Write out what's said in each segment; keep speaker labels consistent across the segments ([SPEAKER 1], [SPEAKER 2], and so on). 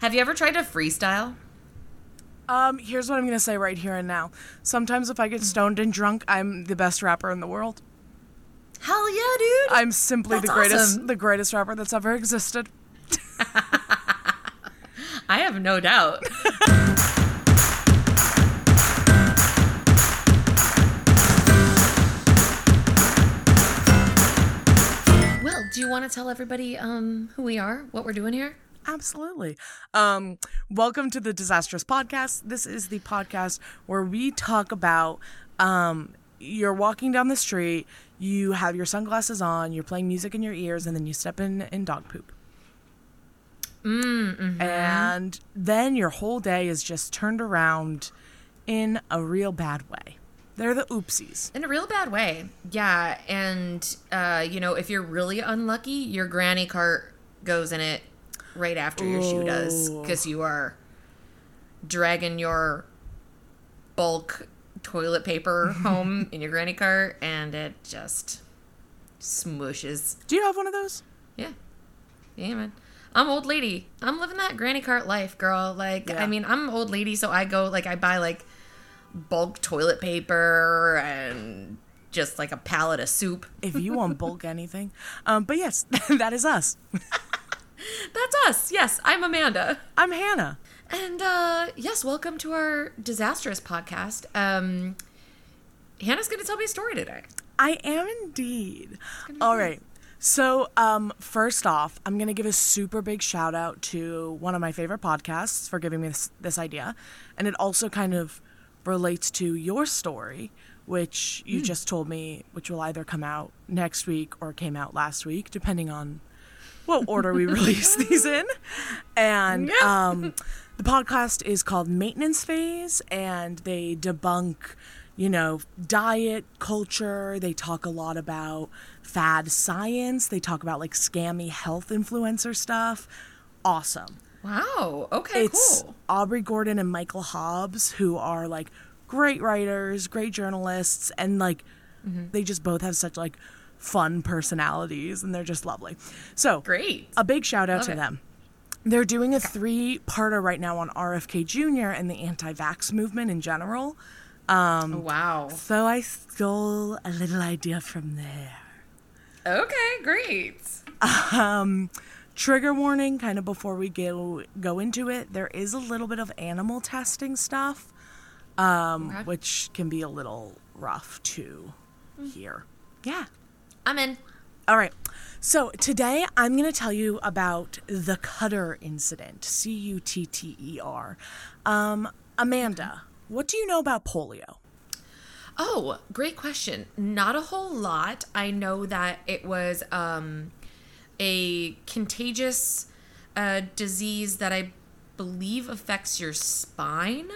[SPEAKER 1] Have you ever tried to freestyle?
[SPEAKER 2] Um, here's what I'm gonna say right here and now. Sometimes if I get stoned and drunk, I'm the best rapper in the world.
[SPEAKER 1] Hell yeah, dude.
[SPEAKER 2] I'm simply
[SPEAKER 1] That's
[SPEAKER 2] the greatest
[SPEAKER 1] awesome.
[SPEAKER 2] the greatest rapper that's ever existed.
[SPEAKER 1] I have no doubt. well, do you want to tell everybody um, who we are, what we're doing here?
[SPEAKER 2] Absolutely. Um, welcome to the Disastrous Podcast. This is the podcast where we talk about um, you're walking down the street, you have your sunglasses on, you're playing music in your ears, and then you step in in dog poop.
[SPEAKER 1] Mm-hmm.
[SPEAKER 2] And then your whole day is just turned around in a real bad way. They're the oopsies.
[SPEAKER 1] In a real bad way. Yeah. And, uh, you know, if you're really unlucky, your granny cart goes in it right after your shoe does because you are dragging your bulk toilet paper home in your granny cart and it just smooshes.
[SPEAKER 2] Do you have one of those?
[SPEAKER 1] Yeah. Yeah, man. I'm old lady. I'm living that granny cart life, girl. Like,
[SPEAKER 2] Yeah.
[SPEAKER 1] I mean, I'm old lady, so I go, like, I buy, like, bulk toilet paper and just, like, a pallet of soup.
[SPEAKER 2] If you want bulk anything. Um, but yes, that is us.
[SPEAKER 1] That's us. Yes, I'm Amanda.
[SPEAKER 2] I'm Hannah.
[SPEAKER 1] And, uh, yes, welcome to our disastrous podcast. Um, Hannah's going to tell me a story today.
[SPEAKER 2] I am indeed. All right. So, um, first off, I'm gonna give a super big shout out to one of my favorite podcasts for giving me this, this idea, and it also kind of relates to your story, which you just told me, which will either come out next week or came out last week, depending on what order we release these in. And
[SPEAKER 1] Yeah.
[SPEAKER 2] um, the podcast is called Maintenance Phase, and they debunk, you know, diet culture. They talk a lot about fad science. They talk about like scammy health influencer stuff. Awesome.
[SPEAKER 1] Wow. Okay,
[SPEAKER 2] It's
[SPEAKER 1] cool.
[SPEAKER 2] Aubrey Gordon and Michael Hobbs, who are like great writers, great journalists, and like they just both have such like fun personalities and they're just lovely. So
[SPEAKER 1] Great.
[SPEAKER 2] a big shout out
[SPEAKER 1] Love
[SPEAKER 2] to
[SPEAKER 1] it.
[SPEAKER 2] them. They're doing a three parter right now on RFK Jr. and the anti vax movement in general.
[SPEAKER 1] Um, wow.
[SPEAKER 2] So I stole a little idea from there.
[SPEAKER 1] Okay, great.
[SPEAKER 2] Trigger warning, kind of before we go go into it, there is a little bit of animal testing stuff, um,
[SPEAKER 1] Okay.
[SPEAKER 2] which can be a little rough to hear. Yeah.
[SPEAKER 1] I'm in.
[SPEAKER 2] All right. So today I'm going to tell you about the Cutter incident. C U T T E R. Um, Amanda, what do you know about polio?
[SPEAKER 1] Oh, great question. Not a whole lot. I know that it was um, a contagious uh, disease that I believe affects your spine.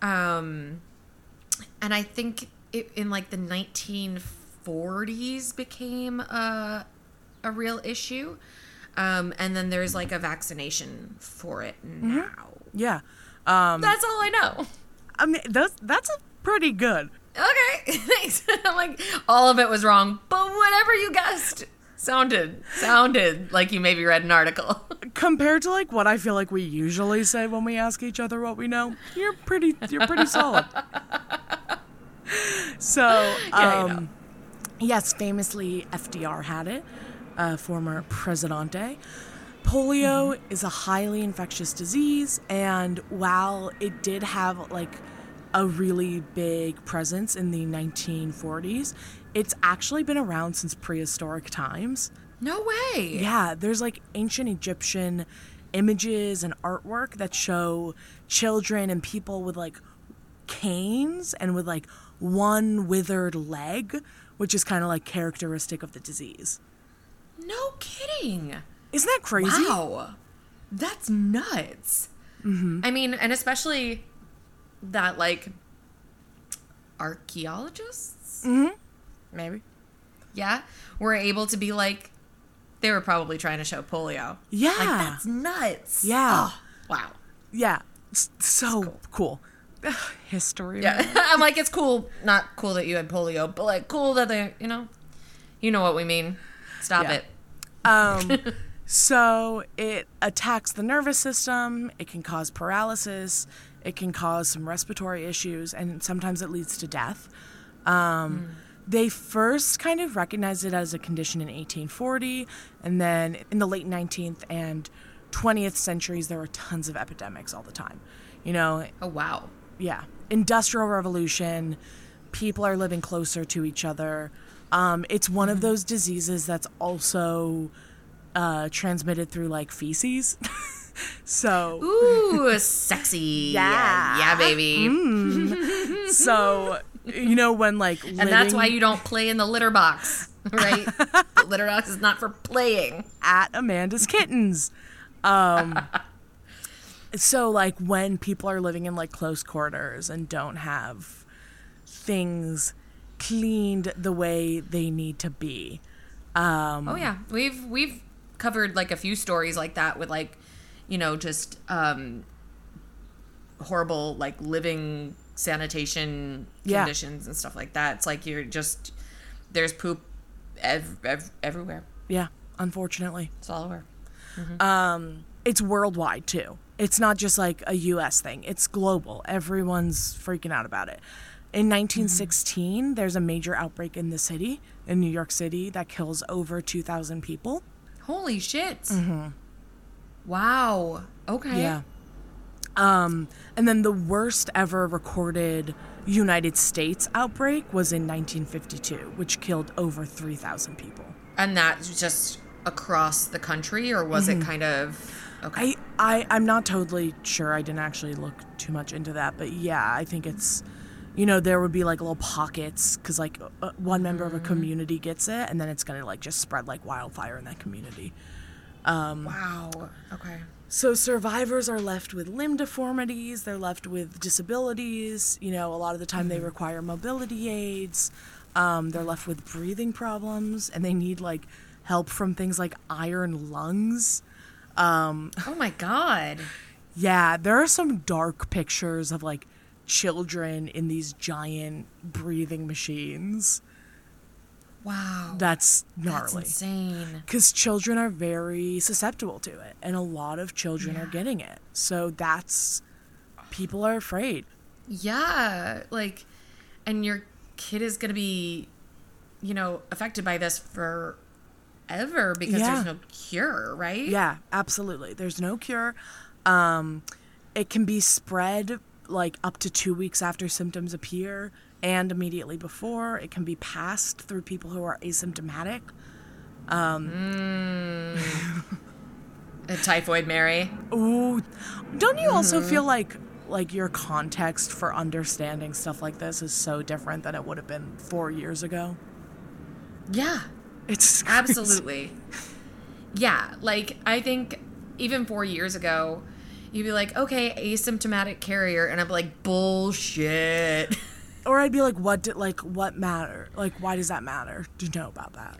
[SPEAKER 1] Um, and I think it, in like the 1940s became a, a real issue. Um, and then there's like a vaccination for it now.
[SPEAKER 2] Yeah. Um,
[SPEAKER 1] That's all I know.
[SPEAKER 2] I mean, that's that's a pretty good.
[SPEAKER 1] Okay, thanks. I'm like, all of it was wrong, but whatever you guessed sounded sounded like you maybe read an article.
[SPEAKER 2] Compared to like what I feel like we usually say when we ask each other what we know, you're pretty you're pretty solid. So,
[SPEAKER 1] Yeah, you know.
[SPEAKER 2] Yes, famously FDR had it, uh, former presidente. Polio
[SPEAKER 1] Mm-hmm.
[SPEAKER 2] is a highly infectious disease, and while it did have like a really big presence in the 1940s, it's actually been around since prehistoric times.
[SPEAKER 1] No way.
[SPEAKER 2] Yeah, there's like ancient Egyptian images and artwork that show children and people with like canes and with like one withered leg, which is kind of like characteristic of the disease.
[SPEAKER 1] No kidding.
[SPEAKER 2] Isn't that crazy?
[SPEAKER 1] Wow. That's nuts. Mm-hmm. I mean, and especially that like archaeologists, mm-hmm.
[SPEAKER 2] Maybe.
[SPEAKER 1] yeah, were able to be like they were probably trying to show polio.
[SPEAKER 2] Yeah.
[SPEAKER 1] Like that's nuts.
[SPEAKER 2] Yeah.
[SPEAKER 1] Oh, wow.
[SPEAKER 2] Yeah. S- so cool. History.
[SPEAKER 1] Yeah, I'm like, it's cool. Not cool that you had polio, but like cool that they, you know, you know what we mean. Stop
[SPEAKER 2] Yeah.
[SPEAKER 1] it.
[SPEAKER 2] Um, So it attacks the nervous system, it can cause paralysis, it can cause some respiratory issues, and sometimes it leads to death. Um, They first kind of recognized it as a condition in 1840, and then in the late 19th and 20th centuries, there were tons of epidemics all the time. You know,
[SPEAKER 1] Oh wow.
[SPEAKER 2] Yeah, industrial revolution. People are living closer to each other. Um, it's one of those diseases that's also uh, transmitted through like feces. so,
[SPEAKER 1] Ooh, sexy.
[SPEAKER 2] Yeah.
[SPEAKER 1] Yeah, baby.
[SPEAKER 2] so you know when like
[SPEAKER 1] and that's why you don't play in the litter box, right? the litter box is not for playing.
[SPEAKER 2] at Amanda's Kittens. Um, so like when people are living in like close quarters and don't have things cleaned the way they need to be. Um,
[SPEAKER 1] Oh yeah, we've we've covered like a few stories like that with like, you know, just um horrible like living sanitation
[SPEAKER 2] Yeah.
[SPEAKER 1] conditions and stuff like that. It's like you're just there's poop ev- ev- everywhere.
[SPEAKER 2] yeah, unfortunately.
[SPEAKER 1] It's all over.
[SPEAKER 2] It's worldwide too. It's not just like a US thing. It's global. Everyone's freaking out about it. In 1916, there's a major outbreak in the city, in New York City, that kills over 2,000 people.
[SPEAKER 1] Holy shit. Hmm. Wow. Okay.
[SPEAKER 2] Mm-hmm. Yeah. Um, and then the worst ever recorded United States outbreak was in 1952, which killed over 3,000 people.
[SPEAKER 1] And that's just across the country or was it kind of okay.
[SPEAKER 2] I, I, I'm not totally sure. I didn't actually look too much into that, but yeah, I think it's, you know, there would be like little pockets because like uh, one member of a community gets it, and then it's gonna like just spread like wildfire in that community.
[SPEAKER 1] wow. Okay.
[SPEAKER 2] So survivors are left with limb deformities, they're left with disabilities, you know, a lot of the time they require mobility aids. Um, they're left with breathing problems and they need like help from things like iron lungs.
[SPEAKER 1] Um, oh my god.
[SPEAKER 2] Yeah, there are some dark pictures of like children in these giant breathing machines.
[SPEAKER 1] Wow.
[SPEAKER 2] That's
[SPEAKER 1] That's
[SPEAKER 2] gnarly.
[SPEAKER 1] insane.
[SPEAKER 2] because children are very susceptible to it and a lot of children are getting it so that's people are afraid
[SPEAKER 1] Yeah, like and your kid is going to be you know, affected by this forever because
[SPEAKER 2] Yeah.
[SPEAKER 1] there's no cure, right?
[SPEAKER 2] yeah absolutely there's no cure um, it can be spread like up to two weeks after symptoms appear and immediately before it can be passed through people who are asymptomatic
[SPEAKER 1] A typhoid Mary.
[SPEAKER 2] Ooh, don't you also
[SPEAKER 1] Mm-hmm.
[SPEAKER 2] feel like like your context for understanding stuff like this is so different than it would have been four years ago?
[SPEAKER 1] Yeah.
[SPEAKER 2] It's crazy.
[SPEAKER 1] Absolutely. yeah, like I think even 4 years ago you'd be like, "Okay, asymptomatic carrier." And I'm like, "Bullshit."
[SPEAKER 2] Or I'd be like, what did like what matter? Like, why does that matter to know about that?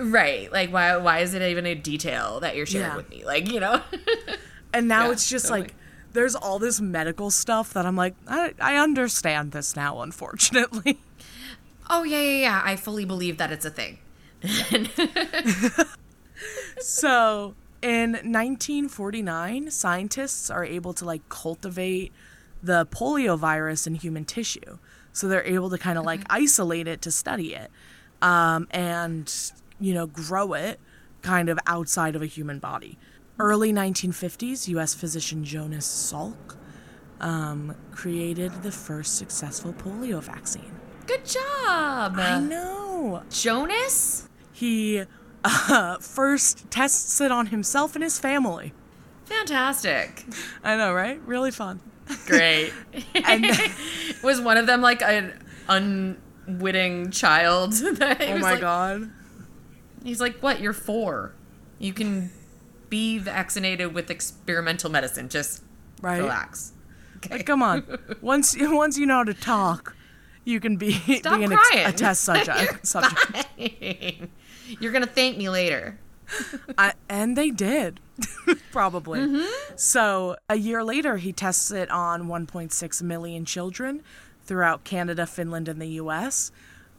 [SPEAKER 1] right. Like why why is it even a detail that you're sharing
[SPEAKER 2] Yeah.
[SPEAKER 1] with me? Like, you know?
[SPEAKER 2] And now
[SPEAKER 1] Yeah,
[SPEAKER 2] it's just
[SPEAKER 1] totally.
[SPEAKER 2] like there's all this medical stuff that I'm like, I, I understand this now, unfortunately.
[SPEAKER 1] oh, yeah, yeah, yeah. I fully believe that it's a thing.
[SPEAKER 2] so in 1949, scientists are able to like cultivate the polio virus in human tissue. So they're able to kind of like isolate it to study it um, and, you know, grow it kind of outside of a human body. Early 1950s, US physician Jonas Salk um, created the first successful polio vaccine.
[SPEAKER 1] Good job.
[SPEAKER 2] I know.
[SPEAKER 1] Jonas?
[SPEAKER 2] He uh, first tests it on himself and his family.
[SPEAKER 1] Fantastic.
[SPEAKER 2] I know, right? Really fun.
[SPEAKER 1] Great.
[SPEAKER 2] And
[SPEAKER 1] was one of them like an unwitting child? that
[SPEAKER 2] oh my
[SPEAKER 1] like-
[SPEAKER 2] god.
[SPEAKER 1] He's like, what? You're four. You can be vaccinated with experimental medicine. Just
[SPEAKER 2] Right?
[SPEAKER 1] relax.
[SPEAKER 2] Like, come on. Once once you know how to talk, you can be,
[SPEAKER 1] Stop
[SPEAKER 2] be an a test subject. subject.
[SPEAKER 1] You're gonna thank me later.
[SPEAKER 2] I, and they did, probably.
[SPEAKER 1] Mm-hmm.
[SPEAKER 2] So a year later, he tests it on 1.6 million children throughout Canada, Finland, and the U.S.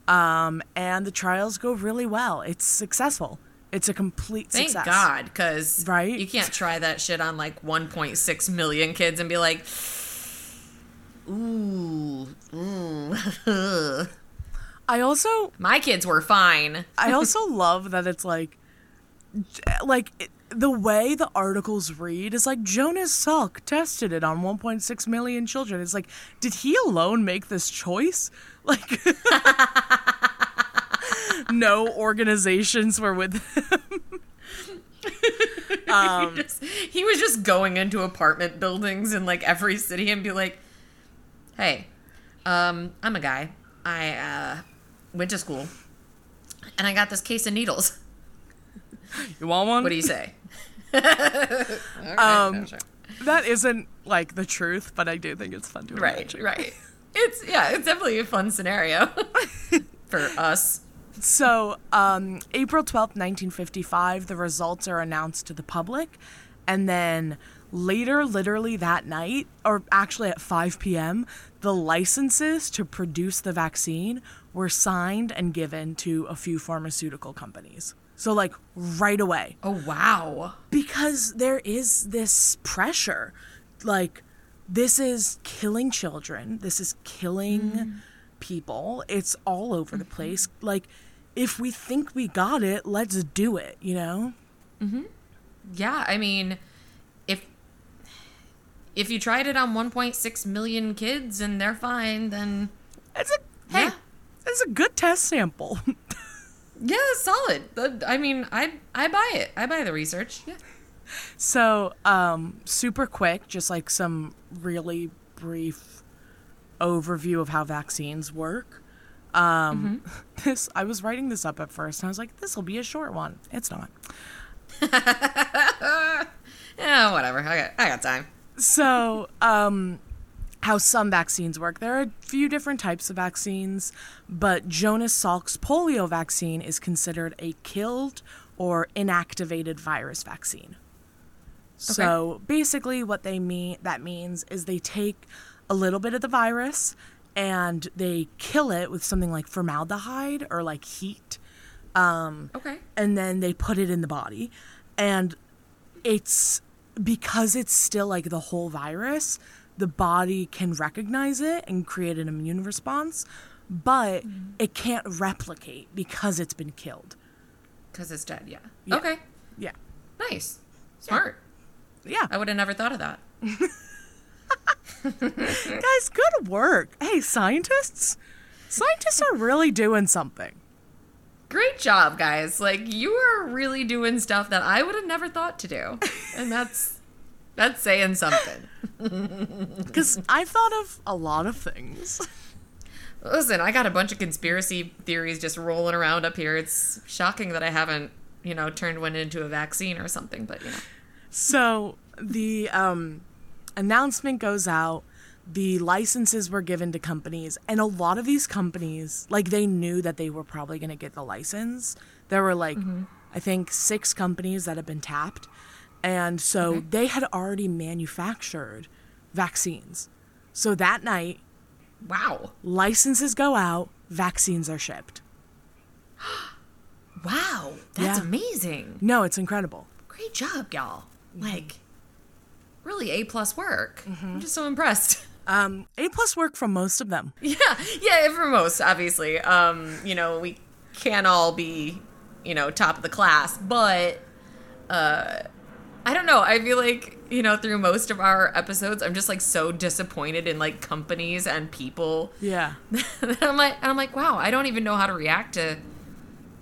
[SPEAKER 2] Um, and the trials go really well. It's successful. It's a complete
[SPEAKER 1] Thank
[SPEAKER 2] success.
[SPEAKER 1] God, because
[SPEAKER 2] Right?
[SPEAKER 1] you can't try that shit on like 1.6 million kids and be like, ooh, ooh.
[SPEAKER 2] I also
[SPEAKER 1] My kids were fine.
[SPEAKER 2] I also love that it's like, like it, the way the articles read is like Jonas Salk tested it on 1.6 million children. It's like, did he alone make this choice? Like, no organizations were with him. Um,
[SPEAKER 1] he, just- he was just going into apartment buildings in like every city and be like, "Hey, um, I'm a guy. I uh, went to school, and I got this case of needles.
[SPEAKER 2] You want one?
[SPEAKER 1] What do you say?" Okay,
[SPEAKER 2] Um,
[SPEAKER 1] yeah, sure.
[SPEAKER 2] that isn't like the truth, but I do think it's fun to
[SPEAKER 1] Right,
[SPEAKER 2] imagine.
[SPEAKER 1] right. It's yeah, it's definitely a fun scenario for us.
[SPEAKER 2] So, um, April 12th, 1955, the results are announced to the public. And then later, literally that night, or actually at 5 p.m., the licenses to produce the vaccine were signed and given to a few pharmaceutical companies. So, like, right away.
[SPEAKER 1] Oh wow.
[SPEAKER 2] because there is this pressure. Like this is killing children. This is killing mm. people. It's all over the mm-hmm. place. Like if we think we got it let's do it you know? Mm-hmm.
[SPEAKER 1] Yeah, I mean, if you tried it on 1.6 million kids and they're fine, then
[SPEAKER 2] it's a hey
[SPEAKER 1] Yeah.
[SPEAKER 2] it's a good test sample
[SPEAKER 1] yeah, solid. I mean, I I buy it. I buy the research. Yeah.
[SPEAKER 2] so um super quick just like some really brief overview of how vaccines work um this i was writing this up at first and i was like this will be a short one it's not
[SPEAKER 1] Yeah, whatever. I got I got time.
[SPEAKER 2] So, um, how some vaccines work. There are a few different types of vaccines, but Jonas Salk's polio vaccine is considered a killed or inactivated virus vaccine. Okay. So basically, what they mean that means is they take a little bit of the virus and they kill it with something like formaldehyde or like heat
[SPEAKER 1] Okay.
[SPEAKER 2] and then they put it in the body and it's because it's still like the whole virus the body can recognize it and create an immune response but mm-hmm. it can't replicate because it's been killed
[SPEAKER 1] Because it's dead. Yeah.
[SPEAKER 2] Yeah.
[SPEAKER 1] Okay.
[SPEAKER 2] yeah
[SPEAKER 1] Nice. Smart.
[SPEAKER 2] yeah
[SPEAKER 1] I would have never thought of that.
[SPEAKER 2] guys good work hey scientists scientists are really doing something
[SPEAKER 1] Great job, guys. Like you are really doing stuff that I would have never thought to do. And that's that's saying something.
[SPEAKER 2] because i've thought of a lot of things
[SPEAKER 1] Listen, I got a bunch of conspiracy theories just rolling around up here. It's shocking that I haven't, you know, turned one into a vaccine or something, but you know.
[SPEAKER 2] So the um, announcement goes out. The licenses were given to companies, and a lot of these companies, like they knew that they were probably going to get the license. There were like, mm-hmm. I think, six companies that had been tapped, and so
[SPEAKER 1] Okay.
[SPEAKER 2] they had already manufactured vaccines. So that night,
[SPEAKER 1] Wow.
[SPEAKER 2] licenses go out, vaccines are shipped.
[SPEAKER 1] Wow. That's
[SPEAKER 2] Yeah.
[SPEAKER 1] amazing.
[SPEAKER 2] No, it's incredible.
[SPEAKER 1] Great job, y'all. Like really A plus work. Mm-hmm. I'm just so impressed.
[SPEAKER 2] Um, a plus work from most of them.
[SPEAKER 1] Yeah, yeah, for most, obviously. Um, you know, we can't all be, you know, top of the class, but uh I don't know. I feel like, you know, through most of our episodes, I'm just like so disappointed in like companies and people.
[SPEAKER 2] Yeah.
[SPEAKER 1] I'm like and I'm like, wow, I don't even know how to react to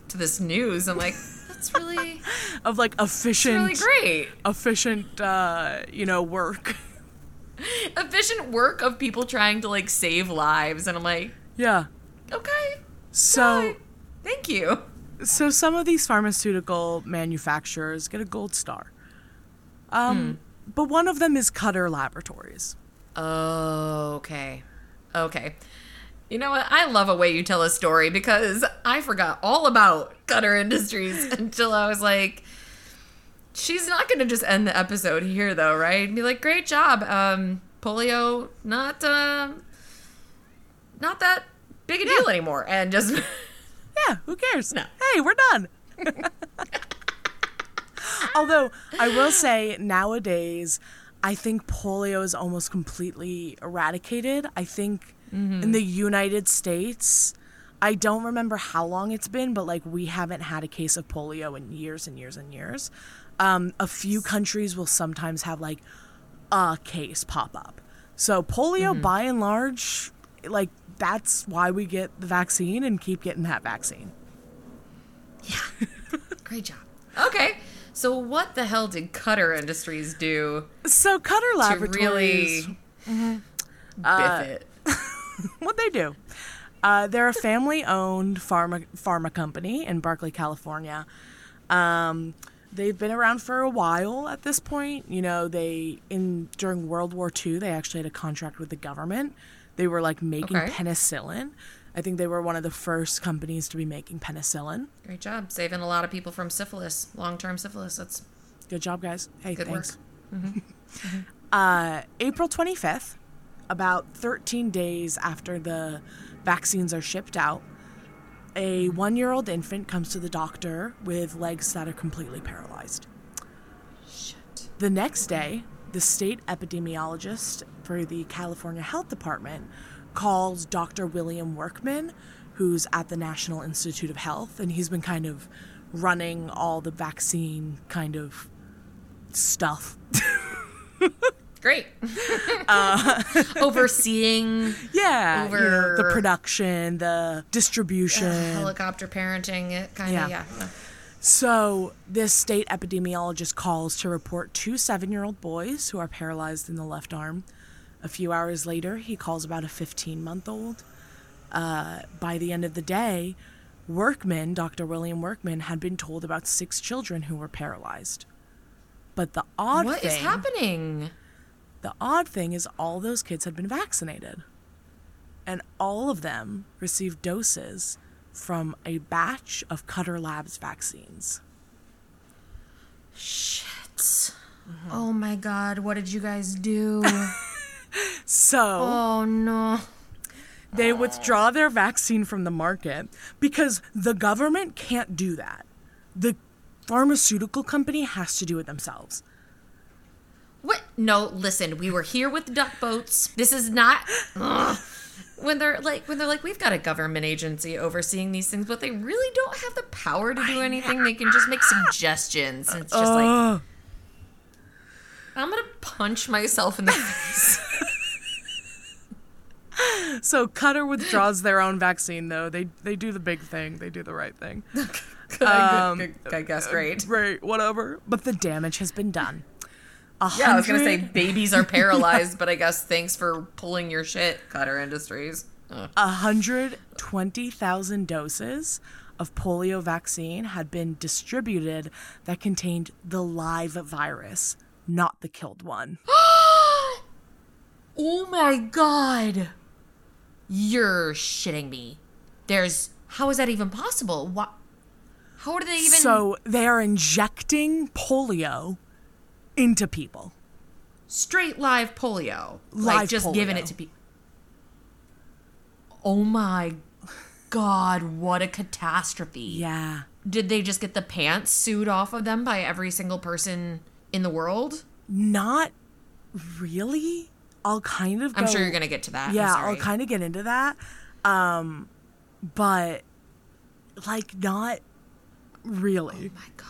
[SPEAKER 1] to this news. I'm like, that's really
[SPEAKER 2] Of like efficient
[SPEAKER 1] really great.
[SPEAKER 2] efficient uh you know work
[SPEAKER 1] Efficient work of people trying to like save lives and I'm like,
[SPEAKER 2] yeah
[SPEAKER 1] okay.
[SPEAKER 2] so
[SPEAKER 1] Thank you.
[SPEAKER 2] so some of these pharmaceutical manufacturers get a gold star um but one of them is cutter laboratories oh,
[SPEAKER 1] Okay. Okay. You know what? I love a way you tell a story because I forgot all about Cutter Industries until I was like, she's not going to just end the episode here, though, right? And be like, great job. Um, polio, not, um, not that big a deal anymore. And just,
[SPEAKER 2] yeah who cares
[SPEAKER 1] No.
[SPEAKER 2] hey we're done Although I will say nowadays, I think polio is almost completely eradicated. I think in the United States, I don't remember how long it's been, but like we haven't had a case of polio in years and years and years. Um, a few countries will sometimes have like a case pop up. So polio, by and large, like that's why we get the vaccine and keep getting that vaccine. Yeah.
[SPEAKER 1] Great job. Okay. So what the hell did Cutter Industries do
[SPEAKER 2] So Cutter
[SPEAKER 1] to
[SPEAKER 2] Laboratories,
[SPEAKER 1] really
[SPEAKER 2] Uh,
[SPEAKER 1] biff it?
[SPEAKER 2] what they do? Uh, they're a family-owned pharma pharma company in Berkeley, California. Um, they've been around for a while at this point. You know, they in during World War II, they actually had a contract with the government. They were like making
[SPEAKER 1] Okay.
[SPEAKER 2] penicillin. I think they were one of the first companies to be making penicillin.
[SPEAKER 1] Great job. Saving a lot of people from syphilis, long term syphilis. That's
[SPEAKER 2] Good job, guys. Hey,
[SPEAKER 1] good
[SPEAKER 2] thanks.
[SPEAKER 1] work.
[SPEAKER 2] uh, April 25th, about 13 days after the vaccines are shipped out, a one year old infant comes to the doctor with legs that are completely paralyzed.
[SPEAKER 1] Shit.
[SPEAKER 2] The next day, the state epidemiologist for the California Health Department calls Dr. William Workman, who's at the National Institute of Health, and he's been kind of running all the vaccine kind of stuff.
[SPEAKER 1] Great. Overseeing
[SPEAKER 2] Yeah, you know, the production, the distribution.
[SPEAKER 1] helicopter parenting, kind of, yeah. yeah.
[SPEAKER 2] So, this state epidemiologist calls to report two seven year old boys who are paralyzed in the left arm. A few hours later, he calls about a 15 month old. Uh, by the end of the day, Workman, Dr. William Workman, had been told about six children who were paralyzed. But the odd
[SPEAKER 1] What
[SPEAKER 2] thing,
[SPEAKER 1] is happening?
[SPEAKER 2] The odd thing is all those kids had been vaccinated. And all of them received doses from a batch of Cutter Labs vaccines.
[SPEAKER 1] Shit.
[SPEAKER 2] Mm-hmm.
[SPEAKER 1] Oh my god, what did you guys do?
[SPEAKER 2] So
[SPEAKER 1] oh no.
[SPEAKER 2] they withdraw their vaccine from the market because the government can't do that. The pharmaceutical company has to do it themselves.
[SPEAKER 1] What? No, listen. We were here with duck boats. This is not. Ugh. When they're like, when they're like, we've got a government agency overseeing these things, but they really don't have the power to do anything. They can just make suggestions. And it's just like. I'm gonna punch myself in the face.
[SPEAKER 2] so Cutter withdraws their own vaccine though. They they do the big thing. They do the right thing. Um,
[SPEAKER 1] I guess great.
[SPEAKER 2] Right, whatever. But the damage has been done. A
[SPEAKER 1] Yeah, I was gonna say babies are paralyzed, but I guess thanks for pulling your shit, Cutter Industries. Ugh.
[SPEAKER 2] 120,000 doses of polio vaccine had been distributed that contained the live virus, not the killed one.
[SPEAKER 1] Oh my god. You're shitting me. There's how is that even possible? What how do they even
[SPEAKER 2] So they are injecting polio into people.
[SPEAKER 1] straight live polio?
[SPEAKER 2] Live
[SPEAKER 1] like just giving it to people. Oh my god, what a catastrophe.
[SPEAKER 2] Yeah.
[SPEAKER 1] Did they just get the pants sued off of them by every single person in the world?
[SPEAKER 2] Not really. I'll kind of
[SPEAKER 1] I'm sure you're gonna get to that.
[SPEAKER 2] Yeah, I'll kind of get into that. Um but like not really.
[SPEAKER 1] Oh my god.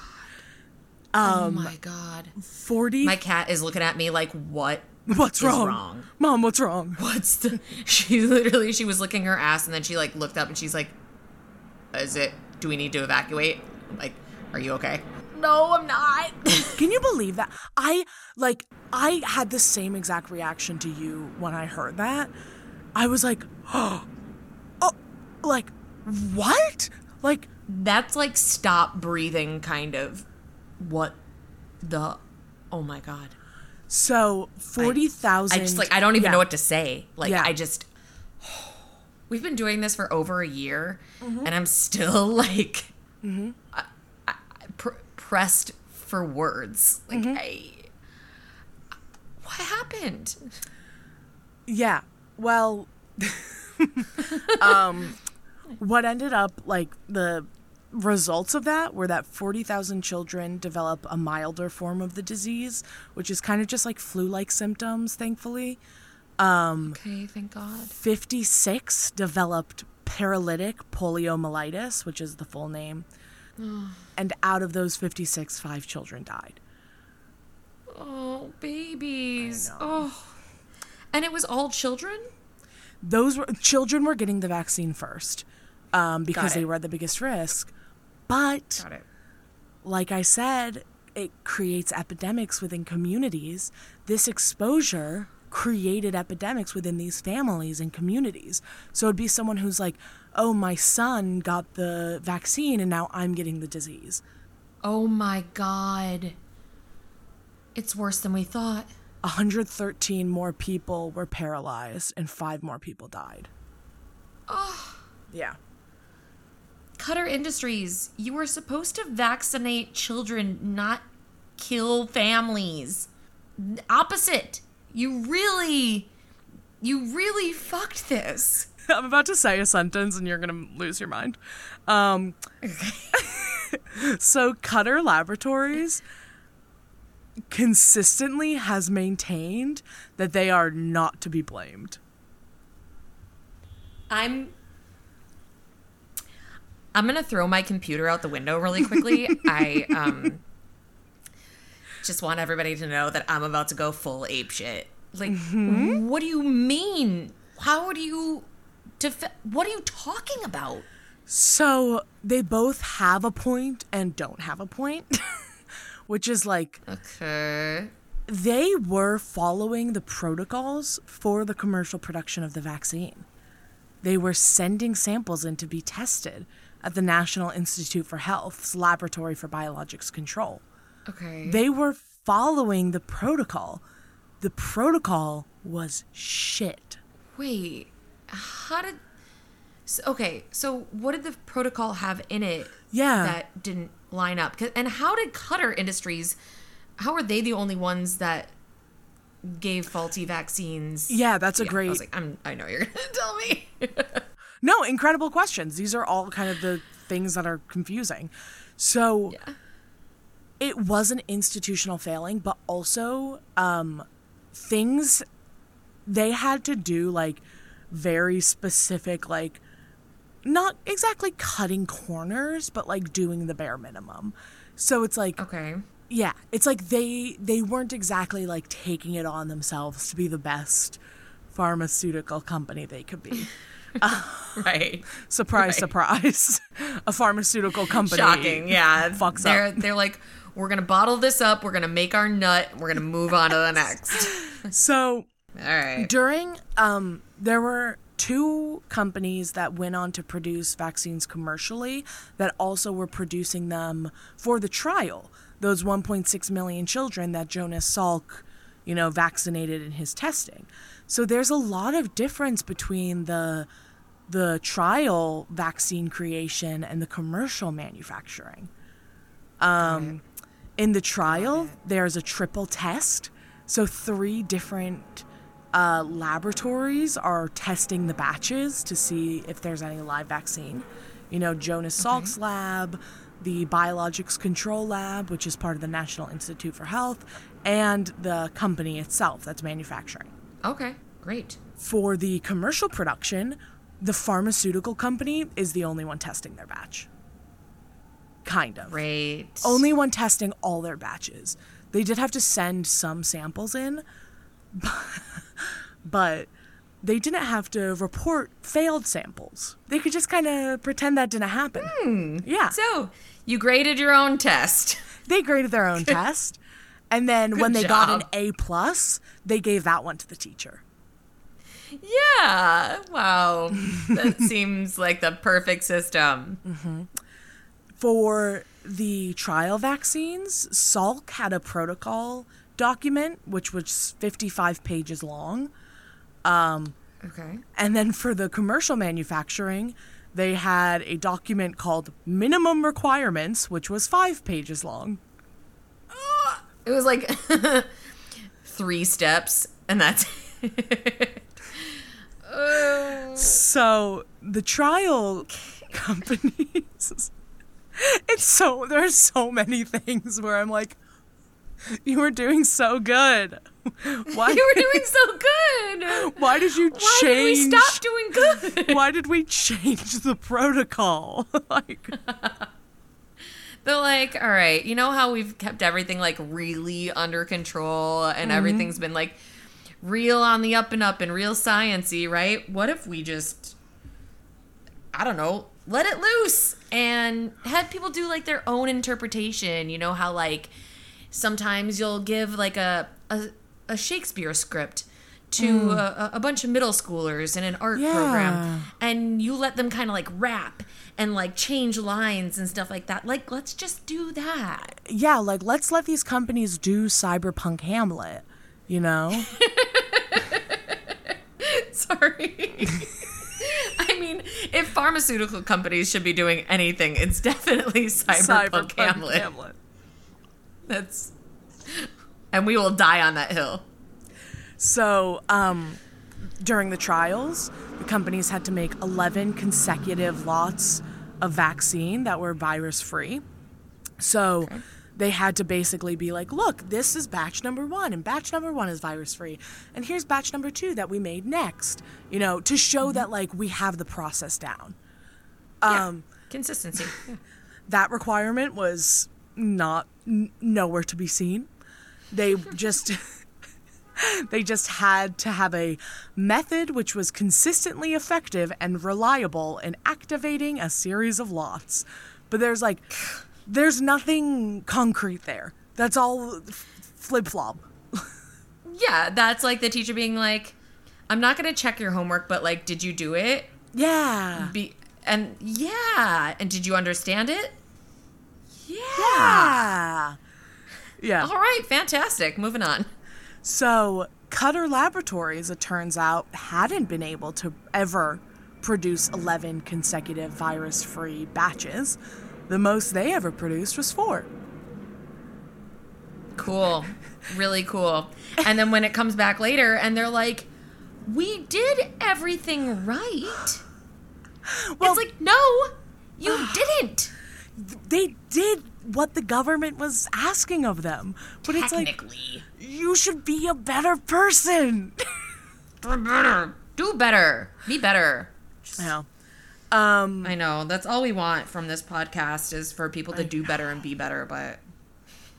[SPEAKER 2] Um,
[SPEAKER 1] oh my god.
[SPEAKER 2] 40
[SPEAKER 1] My cat is looking at me like, what?
[SPEAKER 2] What's
[SPEAKER 1] is
[SPEAKER 2] wrong?
[SPEAKER 1] wrong?
[SPEAKER 2] Mom, what's wrong?
[SPEAKER 1] What's the. She literally, she was licking her ass and then she like looked up and she's like, is it, do we need to evacuate? I'm like, are you okay? No, I'm not.
[SPEAKER 2] Can you believe that? I like I had the same exact reaction to you when I heard that. I was like, "Oh, oh like what?" Like
[SPEAKER 1] That's like stop breathing kind of what the. Oh my God.
[SPEAKER 2] so 40,000
[SPEAKER 1] I just like, I don't even
[SPEAKER 2] yeah.
[SPEAKER 1] know what to say. Like,
[SPEAKER 2] Yeah.
[SPEAKER 1] I just. We've been doing this for over a year
[SPEAKER 2] Mm-hmm.
[SPEAKER 1] and I'm still like. I, I, pr- pressed for words. Like,
[SPEAKER 2] Mm-hmm.
[SPEAKER 1] I. What happened?
[SPEAKER 2] Yeah. Well, um, what ended up like the results of that were that 40,000 children develop a milder form of the disease, which is kind of just like flu like symptoms, thankfully.
[SPEAKER 1] Okay, thank God.
[SPEAKER 2] 56 developed paralytic poliomyelitis, which is the full name. and out of those 56, five children died.
[SPEAKER 1] Oh, babies. Oh. And it was all children?
[SPEAKER 2] Those were children were getting the vaccine first um, because they were at the biggest risk. But like I said, it creates epidemics within communities. This exposure created epidemics within these families and communities. So it'd be someone who's like, oh, my son got the vaccine and now I'm getting the disease.
[SPEAKER 1] Oh my God. It's worse than we thought.
[SPEAKER 2] 113 more people were paralyzed and five more people died.
[SPEAKER 1] Oh.
[SPEAKER 2] Yeah.
[SPEAKER 1] Cutter Industries, you were supposed to vaccinate children, not kill families. Opposite. You really, you really fucked this.
[SPEAKER 2] I'm about to say a sentence and you're going to lose your mind. Um, so, Cutter Laboratories consistently has maintained that they are not to be blamed.
[SPEAKER 1] I'm I'm gonna throw my computer out the window really quickly. I um just want everybody to know that I'm about to go full ape shit. Like, what do you mean? How do you def- What are you talking about?
[SPEAKER 2] So, they both have a point and don't have a point, which is like
[SPEAKER 1] Okay.
[SPEAKER 2] they were following the protocols for the commercial production of the vaccine. They were sending samples in to be tested at the National Institute for Health's Laboratory for Biologics Control.
[SPEAKER 1] Okay.
[SPEAKER 2] They were following the protocol. The protocol was shit.
[SPEAKER 1] Wait. How did? So, okay. So, what did the protocol have in it
[SPEAKER 2] Yeah.
[SPEAKER 1] that didn't line up? And how did Cutter Industries? How are they the only ones that gave faulty vaccines?
[SPEAKER 2] Yeah, that's a
[SPEAKER 1] Yeah,
[SPEAKER 2] great.
[SPEAKER 1] I was like, I'm, I know you're gonna tell me.
[SPEAKER 2] No, incredible questions. These are all kind of the things that are confusing. So
[SPEAKER 1] yeah.
[SPEAKER 2] it was an institutional failing, but also um, things they had to do like very specific, like not exactly cutting corners, but like doing the bare minimum. So it's like
[SPEAKER 1] Okay.
[SPEAKER 2] yeah, it's like they they weren't exactly like taking it on themselves to be the best pharmaceutical company they could be.
[SPEAKER 1] Right.
[SPEAKER 2] Surprise,
[SPEAKER 1] Right.
[SPEAKER 2] surprise. A pharmaceutical company.
[SPEAKER 1] Shocking. Yeah.
[SPEAKER 2] Fucks
[SPEAKER 1] they're,
[SPEAKER 2] up.
[SPEAKER 1] They're like, we're gonna bottle this up. We're gonna make our nut. We're gonna move on to the next.
[SPEAKER 2] So
[SPEAKER 1] All right.
[SPEAKER 2] during um there were two companies that went on to produce vaccines commercially that also were producing them for the trial those 1.6 million children that jonas salk you know vaccinated in his testing so there's a lot of difference between the the trial vaccine creation and the commercial manufacturing um, in the trial, there's a triple test. So, three different uh, laboratories are testing the batches to see if there's any live vaccine. You know, Jonas Salk's lab, the Biologics Control Lab, which is part of the National Institute for Health, and the company itself that's manufacturing.
[SPEAKER 1] Okay. Great.
[SPEAKER 2] For the commercial production, the pharmaceutical company is the only one testing their batch. Kind of
[SPEAKER 1] Great.
[SPEAKER 2] only one testing all their batches. They did have to send some samples in, but they didn't have to report failed samples. They could just kind of pretend that didn't happen. Hmm. Yeah.
[SPEAKER 1] So you graded your own test.
[SPEAKER 2] They graded their own test. And then when
[SPEAKER 1] Good
[SPEAKER 2] they got an. A plus, they gave that one to the teacher.
[SPEAKER 1] Yeah. Wow. That seems like the perfect system. Mm-hmm.
[SPEAKER 2] For the trial vaccines, Salk had a protocol document which was 55 pages long.
[SPEAKER 1] Um, okay.
[SPEAKER 2] And then for the commercial manufacturing, they had a document called Minimum Requirements, which was five pages long.
[SPEAKER 1] It was like three steps, and that's it. Oh.
[SPEAKER 2] So the trial companies. it's so there's so many things where I'm like, you were doing so good. Why
[SPEAKER 1] You were doing so good.
[SPEAKER 2] Why did you
[SPEAKER 1] Why
[SPEAKER 2] change?
[SPEAKER 1] Why did we stop doing good?
[SPEAKER 2] Why did we change the protocol? like,
[SPEAKER 1] They're like, all right, you know how we've kept everything like really under control and mm-hmm. everything's been like real on the up and up and real sciency, right? What if we just, I don't know, let it loose and had people do like their own interpretation? You know how like sometimes you'll give like a a, a Shakespeare script to mm. a, a bunch of middle schoolers in an art
[SPEAKER 2] Yeah.
[SPEAKER 1] program and you let them kind of like rap and like change lines and stuff like that like let's just do that
[SPEAKER 2] yeah, like let's let these companies do cyberpunk Hamlet. You know?
[SPEAKER 1] sorry i mean if pharmaceutical companies should be doing anything it's definitely cyberpunk, hamlet. that's and we will die on that hill
[SPEAKER 2] So, um, during the trials, the companies had to make 11 consecutive lots of vaccine that were virus free. So, they had to basically be like, look, this is batch number one, and batch number one is virus free. And here's batch number two that we made next, you know, to show that, like, we have the process down. Um,
[SPEAKER 1] consistency
[SPEAKER 2] that requirement was not n- nowhere to be seen. They just they just had to have a method which was consistently effective and reliable in activating a series of lots. But there's like there's nothing concrete there. That's all flip flop.
[SPEAKER 1] yeah that's like the teacher being like i'm not gonna check your homework but like did you do it
[SPEAKER 2] Yeah.
[SPEAKER 1] be and yeah and did you understand it
[SPEAKER 2] Yeah. Yeah.
[SPEAKER 1] all right fantastic moving on
[SPEAKER 2] So, Cutter Laboratories, it turns out, hadn't been able to ever produce 11 consecutive virus free batches. The most they ever produced was four.
[SPEAKER 1] Cool. Really cool. And then when it comes back later and they're like, we did everything right.
[SPEAKER 2] Well-
[SPEAKER 1] it's like, no, you didn't.
[SPEAKER 2] They did what the government was asking of them. But it's like, you should be a better person.
[SPEAKER 1] Do better. Do better. Be better.
[SPEAKER 2] yeah. Um,
[SPEAKER 1] I know. That's all we want from this podcast is for people to do better and be better, but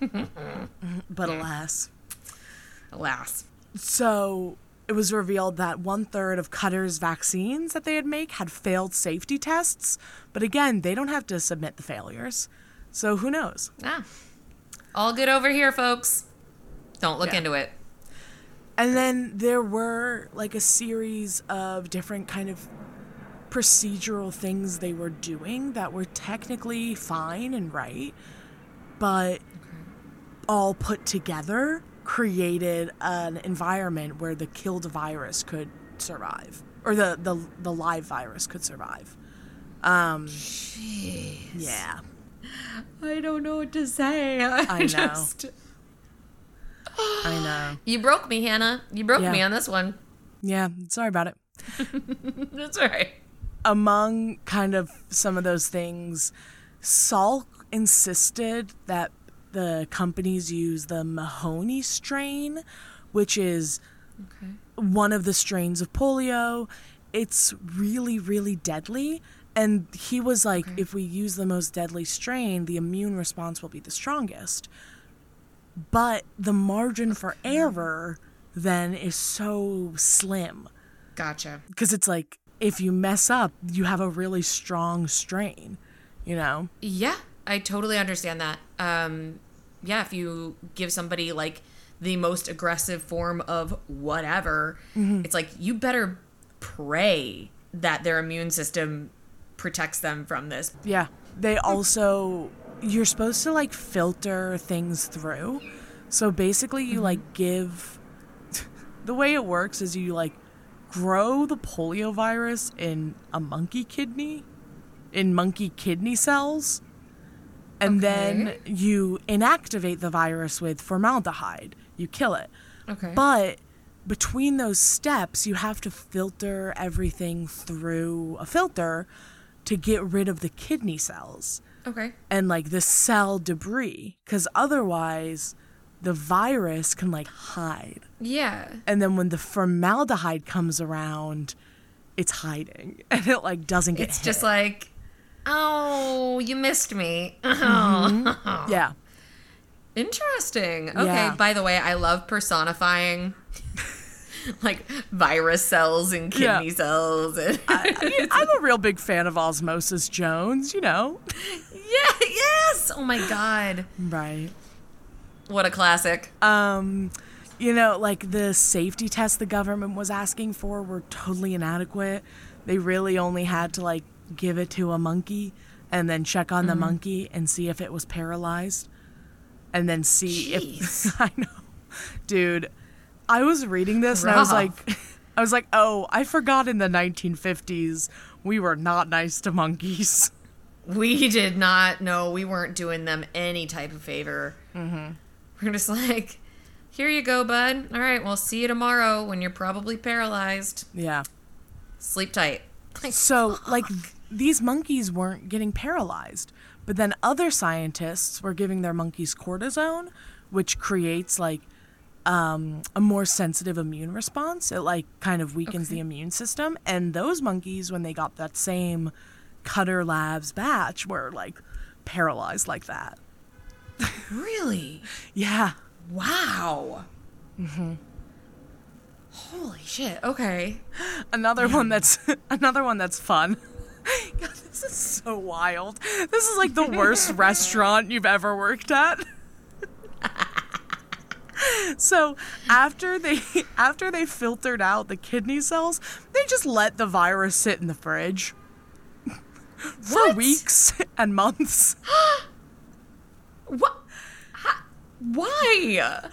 [SPEAKER 2] but alas.
[SPEAKER 1] alas.
[SPEAKER 2] So it was revealed that one third of Cutter's vaccines that they had make had failed safety tests. But again, they don't have to submit the failures. So who knows?
[SPEAKER 1] Ah. All good over here, folks. Don't look
[SPEAKER 2] Yeah.
[SPEAKER 1] into it.
[SPEAKER 2] And then there were like a series of different kind of procedural things they were doing that were technically fine and right, but all put together created an environment where the killed virus could survive or the the, the live virus could survive. Um yeah.
[SPEAKER 1] I don't know what to say. I,
[SPEAKER 2] I know.
[SPEAKER 1] just
[SPEAKER 2] I know.
[SPEAKER 1] You broke me, Hannah. You broke
[SPEAKER 2] Yeah.
[SPEAKER 1] me on this one.
[SPEAKER 2] Yeah, sorry about it.
[SPEAKER 1] That's all right.
[SPEAKER 2] among kind of some of those things, Salk insisted that the companies use the Mahoney strain, which is
[SPEAKER 1] Okay.
[SPEAKER 2] one of the strains of polio. It's really, really deadly. And he was like,
[SPEAKER 1] Okay.
[SPEAKER 2] if we use the most deadly strain, the immune response will be the strongest. But the margin for error then is so slim
[SPEAKER 1] Gotcha.
[SPEAKER 2] because it's like if you mess up, you have a really strong strain, you know?
[SPEAKER 1] Yeah, I totally understand that. Um, yeah, if you give somebody like the most aggressive form of whatever, it's like you better pray that their immune system protects them from this.
[SPEAKER 2] Yeah. They also, you're supposed to like filter things through. So basically, you like mm-hmm. give, the way it works is you like grow the polio virus in a monkey kidney, in monkey kidney cells. And then you inactivate the virus with formaldehyde. You kill it.
[SPEAKER 1] Okay.
[SPEAKER 2] But between those steps, you have to filter everything through a filter to get rid of the kidney cells.
[SPEAKER 1] Okay.
[SPEAKER 2] and like the cell debris because otherwise the virus can like hide.
[SPEAKER 1] Yeah.
[SPEAKER 2] And then when the formaldehyde comes around, it's hiding and it like doesn't get
[SPEAKER 1] It's
[SPEAKER 2] hit.
[SPEAKER 1] just like, oh, you missed me. Mm-hmm.
[SPEAKER 2] yeah.
[SPEAKER 1] Interesting. Okay.
[SPEAKER 2] Yeah.
[SPEAKER 1] By the way, I love personifying like virus cells and
[SPEAKER 2] Yeah.
[SPEAKER 1] kidney cells. And
[SPEAKER 2] I I'm a real big fan of Osmosis Jones, you know.
[SPEAKER 1] yeah. Yes. Oh my god.
[SPEAKER 2] Right.
[SPEAKER 1] What a classic.
[SPEAKER 2] Um, you know, like the safety tests the government was asking for were totally inadequate. They really only had to like give it to a monkey and then check on the monkey and see if it was paralyzed. And then see
[SPEAKER 1] Jeez.
[SPEAKER 2] if I know. Dude, I was reading this and I was like I was like, "Oh, I forgot in the 1950s we were not nice to monkeys."
[SPEAKER 1] We did not know we weren't doing them any type of favor. Mm-hmm. We're just like, here you go, bud. All right, we'll see you tomorrow when you're probably paralyzed.
[SPEAKER 2] Yeah.
[SPEAKER 1] Sleep tight. Like,
[SPEAKER 2] So, like, these monkeys weren't getting paralyzed, but then other scientists were giving their monkeys cortisone, which creates like um, a more sensitive immune response. It like kind of weakens the immune system, and those monkeys, when they got that same Cutter Labs batch, were like paralyzed like that.
[SPEAKER 1] really?
[SPEAKER 2] Yeah.
[SPEAKER 1] Wow. Mm-hmm. Holy shit. Okay.
[SPEAKER 2] Another one that's another one that's fun. God, this is so wild. This is like the worst restaurant you've ever worked at. So after they after they filtered out the kidney cells, they just let the virus sit in the fridge for weeks and months.
[SPEAKER 1] What? Ha- Why?
[SPEAKER 2] I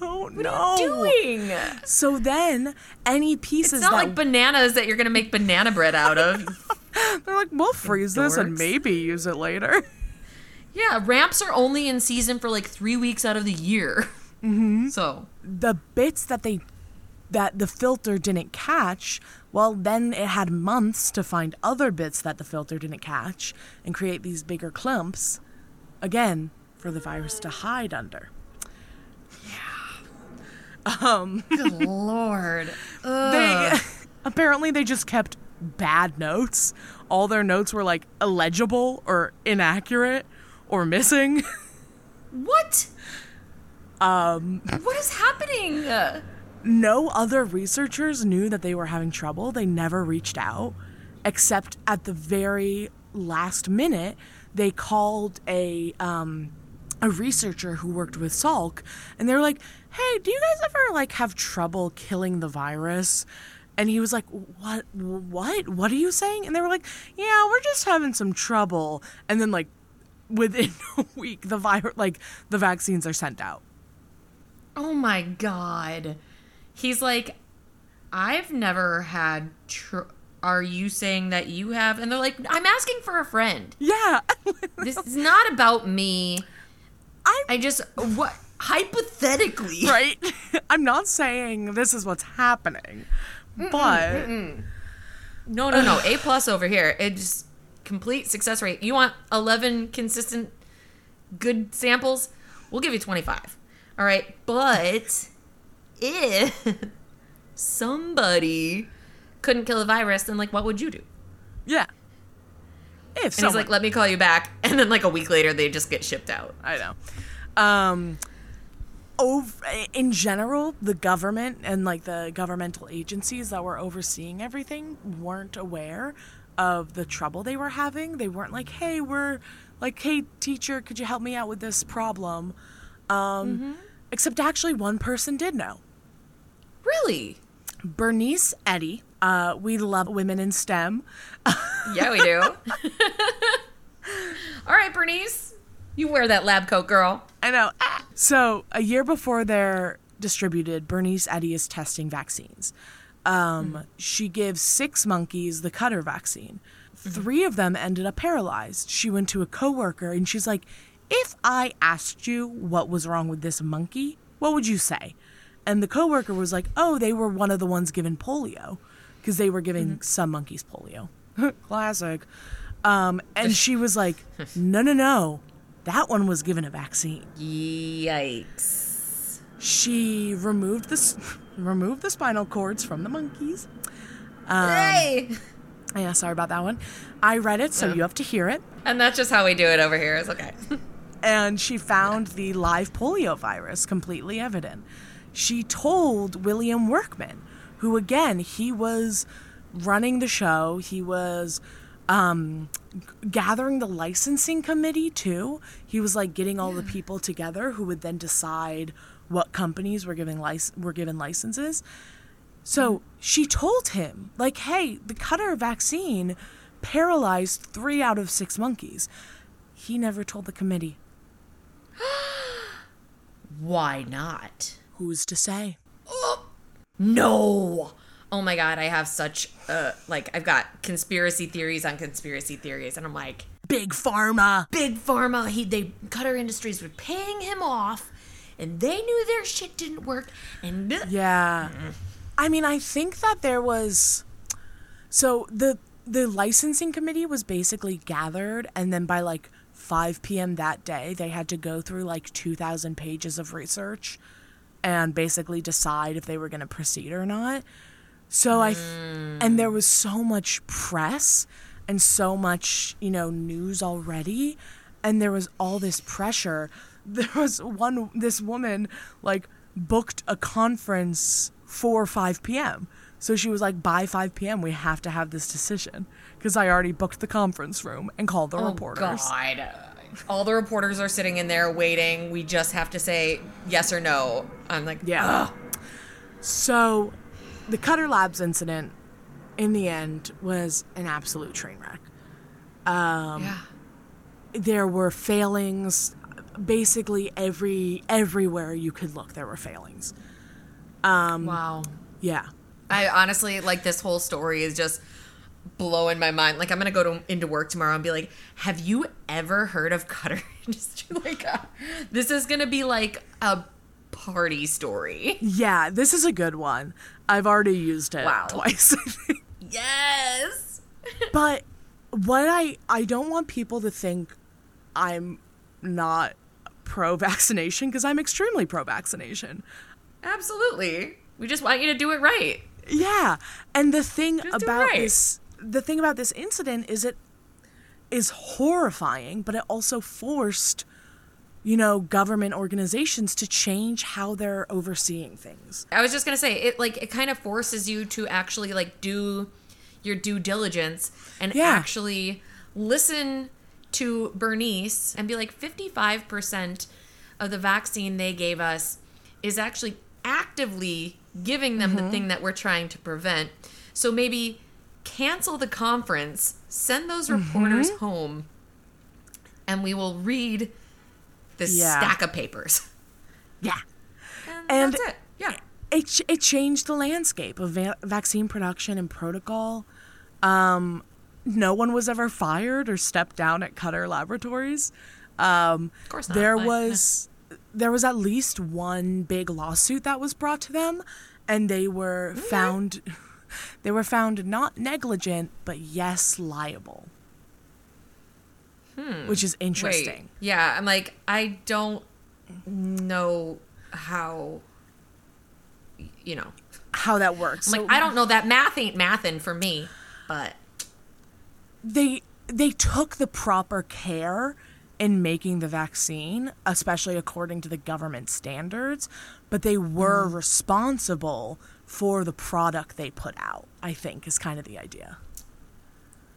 [SPEAKER 2] don't
[SPEAKER 1] What
[SPEAKER 2] know.
[SPEAKER 1] What are you doing?
[SPEAKER 2] So then any pieces
[SPEAKER 1] It's not like bananas that you're gonna make banana bread out of.
[SPEAKER 2] they're like, we'll freeze this and maybe use it later.
[SPEAKER 1] yeah, ramps are only in season for like three weeks out of the year. Mm-hmm. So
[SPEAKER 2] the bits that they that the filter didn't catch well then it had months to find other bits that the filter didn't catch and create these bigger clumps again for the virus to hide under Yeah.
[SPEAKER 1] good lord.
[SPEAKER 2] they apparently they just kept bad notes all their notes were like illegible or inaccurate or missing
[SPEAKER 1] What? Um. What is happening?
[SPEAKER 2] no other researchers knew that they were having trouble. They never reached out, except at the very last minute, they called a um, a researcher who worked with Salk, and they were like, "Hey, do you guys ever like have trouble killing the virus?" And he was like, "What? What? What are you saying?" And they were like, "Yeah, we're just having some trouble." And then like within a week, the virus, like the vaccines are sent out.
[SPEAKER 1] Oh my god. He's like, I've never had. Tr- Are you saying that you have? And they're like, I'm asking for a friend.
[SPEAKER 2] Yeah.
[SPEAKER 1] This is not about me.
[SPEAKER 2] I'm
[SPEAKER 1] I just what hypothetically.
[SPEAKER 2] right? I'm not saying this is what's happening, but
[SPEAKER 1] No, no, no. A plus over here. It's complete success rate. You want 11 consistent good samples? We'll give you 25. All right. But if somebody couldn't kill the virus, then like what would you do?
[SPEAKER 2] yeah. If
[SPEAKER 1] And
[SPEAKER 2] someone,
[SPEAKER 1] he's like, let me call you back. And then like a week later, they just get shipped out.
[SPEAKER 2] I know. Um, over, in general, the government and like the governmental agencies that were overseeing everything weren't aware of the trouble they were having. They weren't like, "Hey, we're like, hey, teacher, could you help me out with this problem?" Um, except actually, one person did know.
[SPEAKER 1] Really?
[SPEAKER 2] Bernice Eddy. Uh, we love women in STEM.
[SPEAKER 1] Yeah, we do. All right, Bernice. You wear that lab coat, girl.
[SPEAKER 2] I know. So, a year before they're distributed, Bernice Eddy is testing vaccines. Um, She gives six monkeys the Cutter vaccine. Three of them ended up paralyzed. She went to a coworker and she's like, "If I asked you what was wrong with this monkey, what would you say?" And the coworker was like, "Oh, they were one of the ones given polio, because they were giving some monkeys polio." Classic. Um, and she was like, no, no, no. That one was given a vaccine.
[SPEAKER 1] Yikes.
[SPEAKER 2] She removed the, removed the spinal cords from the monkeys.
[SPEAKER 1] Hey!
[SPEAKER 2] Yeah, sorry about that one. I read it, so you have to hear it.
[SPEAKER 1] And that's just how we do it over here. It's okay.
[SPEAKER 2] and she found the live polio virus completely evident. She told William Workman, who again, he was running the show, he was um, gathering the licensing committee too. He was like getting all the people together who would then decide what companies were giving lic- were given licenses. So she told him, like, hey, the Cutter vaccine paralyzed three out of six monkeys. He never told the committee.
[SPEAKER 1] Why not?
[SPEAKER 2] Who's to say?
[SPEAKER 1] Oh, No. Oh my god, I have such uh like I've got conspiracy theories on conspiracy theories and I'm like
[SPEAKER 2] Big Pharma.
[SPEAKER 1] big pharma he they Cutter Industries were paying him off and they knew their shit didn't work and
[SPEAKER 2] Yeah. I mean, I think that there was so the the licensing committee was basically gathered and then by like 5 p.m. that day, they had to go through like 2000 pages of research and basically decide if they were going to proceed or not. So I th- and there was so much press and so much, you know, news already and there was all this pressure. There was one this woman like booked a conference for 5 p.m. So she was like by 5 p.m. we have to have this decision because I already booked the conference room and called the
[SPEAKER 1] oh
[SPEAKER 2] reporters.
[SPEAKER 1] god. All the reporters are sitting in there waiting. We just have to say yes or no. I'm like,
[SPEAKER 2] Yeah. So, the Cutter Labs incident, in the end, was an absolute train wreck.
[SPEAKER 1] Um, yeah.
[SPEAKER 2] There were failings, basically every everywhere you could look. There were failings.
[SPEAKER 1] Um, wow.
[SPEAKER 2] Yeah.
[SPEAKER 1] I honestly like this whole story is just blowing my mind. Like I'm gonna go to, into work tomorrow and be like, "Have you ever heard of Cutter Industry?" like, uh, this is gonna be like a party story.
[SPEAKER 2] Yeah, this is a good one. I've already used it
[SPEAKER 1] Wow.
[SPEAKER 2] twice.
[SPEAKER 1] Yes.
[SPEAKER 2] but what I I don't want people to think I'm not pro vaccination because I'm extremely pro vaccination.
[SPEAKER 1] Absolutely. We just want you to do it right.
[SPEAKER 2] Yeah, and the thing
[SPEAKER 1] Just
[SPEAKER 2] about
[SPEAKER 1] right.
[SPEAKER 2] this, the thing about this incident is it is horrifying, but it also forced, you know, government organizations to change how they're overseeing things.
[SPEAKER 1] I was just gonna say it. Like it kind of forces you to actually like do your due diligence and
[SPEAKER 2] Yeah.
[SPEAKER 1] actually listen to Bernice and be like, fifty-five percent of the vaccine they gave us is actually actively giving them the thing that we're trying to prevent. So maybe cancel the conference, send those reporters home, and we will read this
[SPEAKER 2] Yeah.
[SPEAKER 1] stack of papers.
[SPEAKER 2] Yeah,
[SPEAKER 1] And,
[SPEAKER 2] And-
[SPEAKER 1] that's it. Yeah.
[SPEAKER 2] it it changed the landscape of va- vaccine production and protocol. Um, no one was ever fired or stepped down at Cutter Laboratories. Um,
[SPEAKER 1] Of course not.
[SPEAKER 2] there was there was at least one big lawsuit that was brought to them and they were found they were found not negligent but yes liable. Hmm. Which is interesting.
[SPEAKER 1] Wait, yeah, I'm like, I don't know how, you know,
[SPEAKER 2] how that works.
[SPEAKER 1] I'm like, I don't know. That math ain't mathin' for me, but
[SPEAKER 2] they they took the proper care in making the vaccine, especially according to the government standards, but they were responsible for the product they put out. I think is kind of the idea.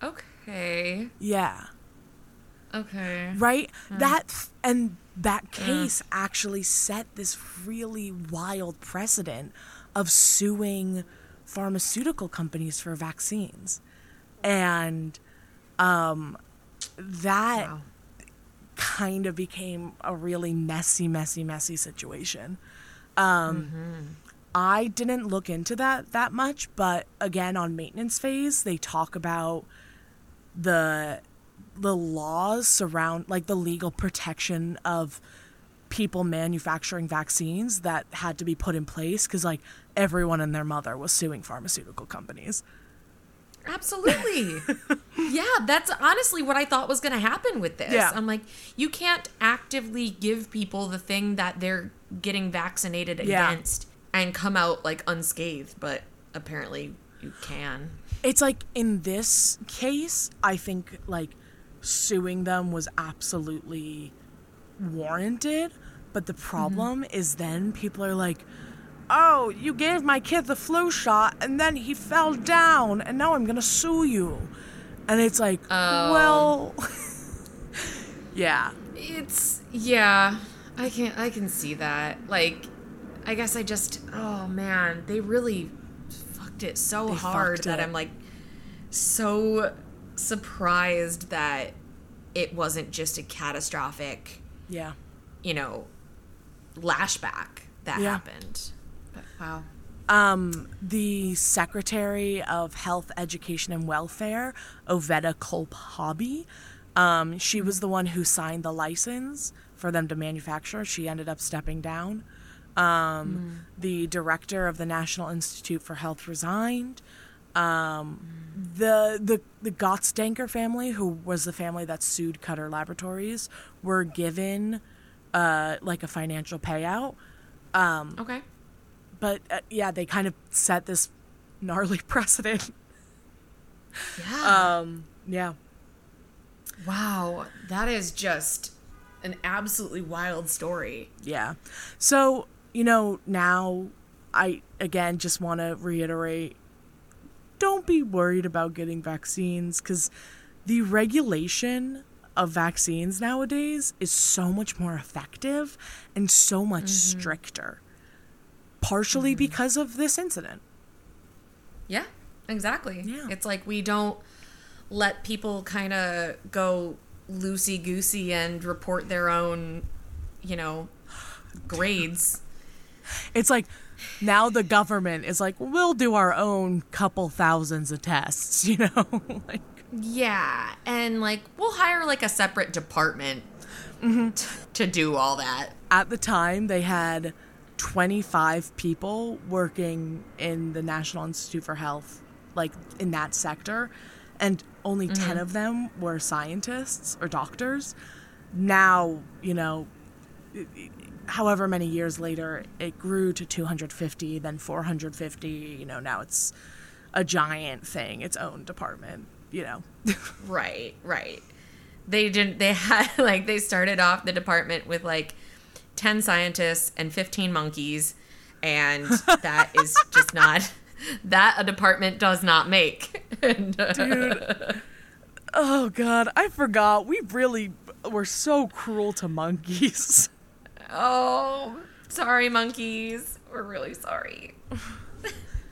[SPEAKER 1] okay,
[SPEAKER 2] Yeah.
[SPEAKER 1] okay.
[SPEAKER 2] Right? That and that case actually set this really wild precedent of suing pharmaceutical companies for vaccines. And um that
[SPEAKER 1] Wow.
[SPEAKER 2] Kind of became a really messy, messy, messy situation. Um, I didn't look into that that much, but again, on maintenance phase, they talk about the the laws surround like the legal protection of people manufacturing vaccines that had to be put in place because like everyone and their mother was suing pharmaceutical companies.
[SPEAKER 1] Absolutely. yeah, that's honestly what I thought was going to happen with this.
[SPEAKER 2] Yeah.
[SPEAKER 1] I'm like, you can't actively give people the thing that they're getting vaccinated
[SPEAKER 2] Yeah.
[SPEAKER 1] against and come out like unscathed, but apparently you can.
[SPEAKER 2] It's like in this case, I think like suing them was absolutely warranted. But the mm-hmm. problem is then people are like, oh, you gave my kid the flu shot and then he fell down and now I'm going to sue you. And it's like,
[SPEAKER 1] Oh.
[SPEAKER 2] well, yeah.
[SPEAKER 1] It's yeah, I can I can see that. Like I guess I just oh man, they really fucked it so
[SPEAKER 2] They
[SPEAKER 1] hard that
[SPEAKER 2] it.
[SPEAKER 1] I'm like so surprised that it wasn't just a catastrophic,
[SPEAKER 2] Yeah.
[SPEAKER 1] you know, lashback that
[SPEAKER 2] Yeah.
[SPEAKER 1] happened. Wow.
[SPEAKER 2] Um, the Secretary of Health, Education, and Welfare, Oveta Culp Hobby, um, she was the one who signed the license for them to manufacture. She ended up stepping down. Um, The director of the National Institute for Health resigned. Um, the the the Gottsdanker family, who was the family that sued Cutter Laboratories, were given uh, like a financial payout
[SPEAKER 1] Okay.
[SPEAKER 2] But uh, yeah, they kind of set this gnarly precedent.
[SPEAKER 1] Yeah.
[SPEAKER 2] Um, yeah,
[SPEAKER 1] wow. That is just an absolutely wild story.
[SPEAKER 2] yeah. So you know, now I again just want to reiterate: don't be worried about getting vaccines because the regulation of vaccines nowadays is so much more effective and so much stricter. Partially mm-hmm. because of this incident.
[SPEAKER 1] Yeah, exactly.
[SPEAKER 2] Yeah.
[SPEAKER 1] It's like we don't let people kind of go loosey goosey and report their own, you know, grades.
[SPEAKER 2] It's like now the government is like, we'll do our own couple thousands of tests, you know? like,
[SPEAKER 1] Yeah, and like we'll hire like a separate department mm-hmm. t- to do all that.
[SPEAKER 2] at the time, they had 25 people working in the National Institute for Health, like in that sector, and only 10 mm-hmm. of them were scientists or doctors. Now, you know, however many years later, it grew to 250, then 450. You know, now it's a giant thing, its own department, you know.
[SPEAKER 1] Right, right. They didn't. They had like they started off the department with like ten scientists and fifteen monkeys, and that is just not that a department does not make. And, uh,
[SPEAKER 2] Dude. Oh, God. I forgot. We really were so cruel to monkeys.
[SPEAKER 1] Oh, sorry, monkeys. We're really sorry.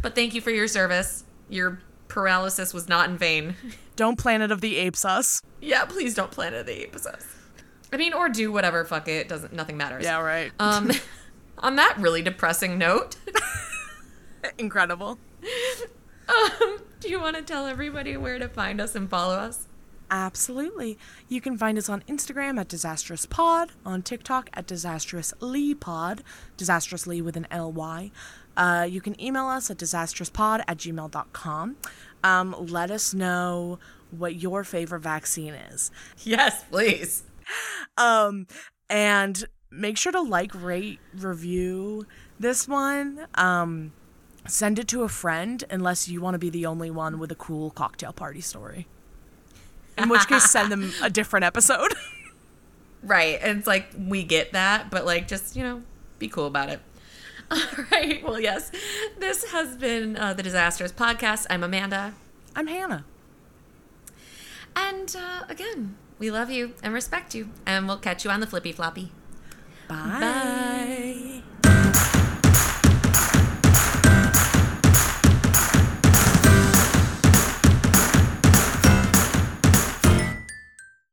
[SPEAKER 1] but thank you for your service. Your paralysis was not in vain.
[SPEAKER 2] Don't Planet of the Apes us.
[SPEAKER 1] yeah, please don't Planet of the Apes us. I mean, or do whatever. Fuck it. Doesn't. Nothing matters.
[SPEAKER 2] Yeah, right.
[SPEAKER 1] Um, on that really depressing note,
[SPEAKER 2] Incredible.
[SPEAKER 1] um, do you want to tell everybody where to find us and follow us?
[SPEAKER 2] Absolutely. You can find us on Instagram at Disastrous Pod, on TikTok at Disastrous Lee Pod, disastrously with an L-Y. Uh, you can email us at disastrouspod at gmail.com. Um, let us know what your favorite vaccine is.
[SPEAKER 1] Yes, please.
[SPEAKER 2] Um, and make sure to like, rate, review this one. Um, send it to a friend unless you want to be the only one with a cool cocktail party story. In which case, send them a different episode.
[SPEAKER 1] Right. And it's like we get that, but like just, you know, be cool about it. All right. Well, yes. This has been uh, the Disastrous Podcast. I'm Amanda.
[SPEAKER 2] I'm Hannah.
[SPEAKER 1] And uh, again, we love you and respect you, and we'll catch you on the Flippy Floppy. Bye.
[SPEAKER 2] Bye.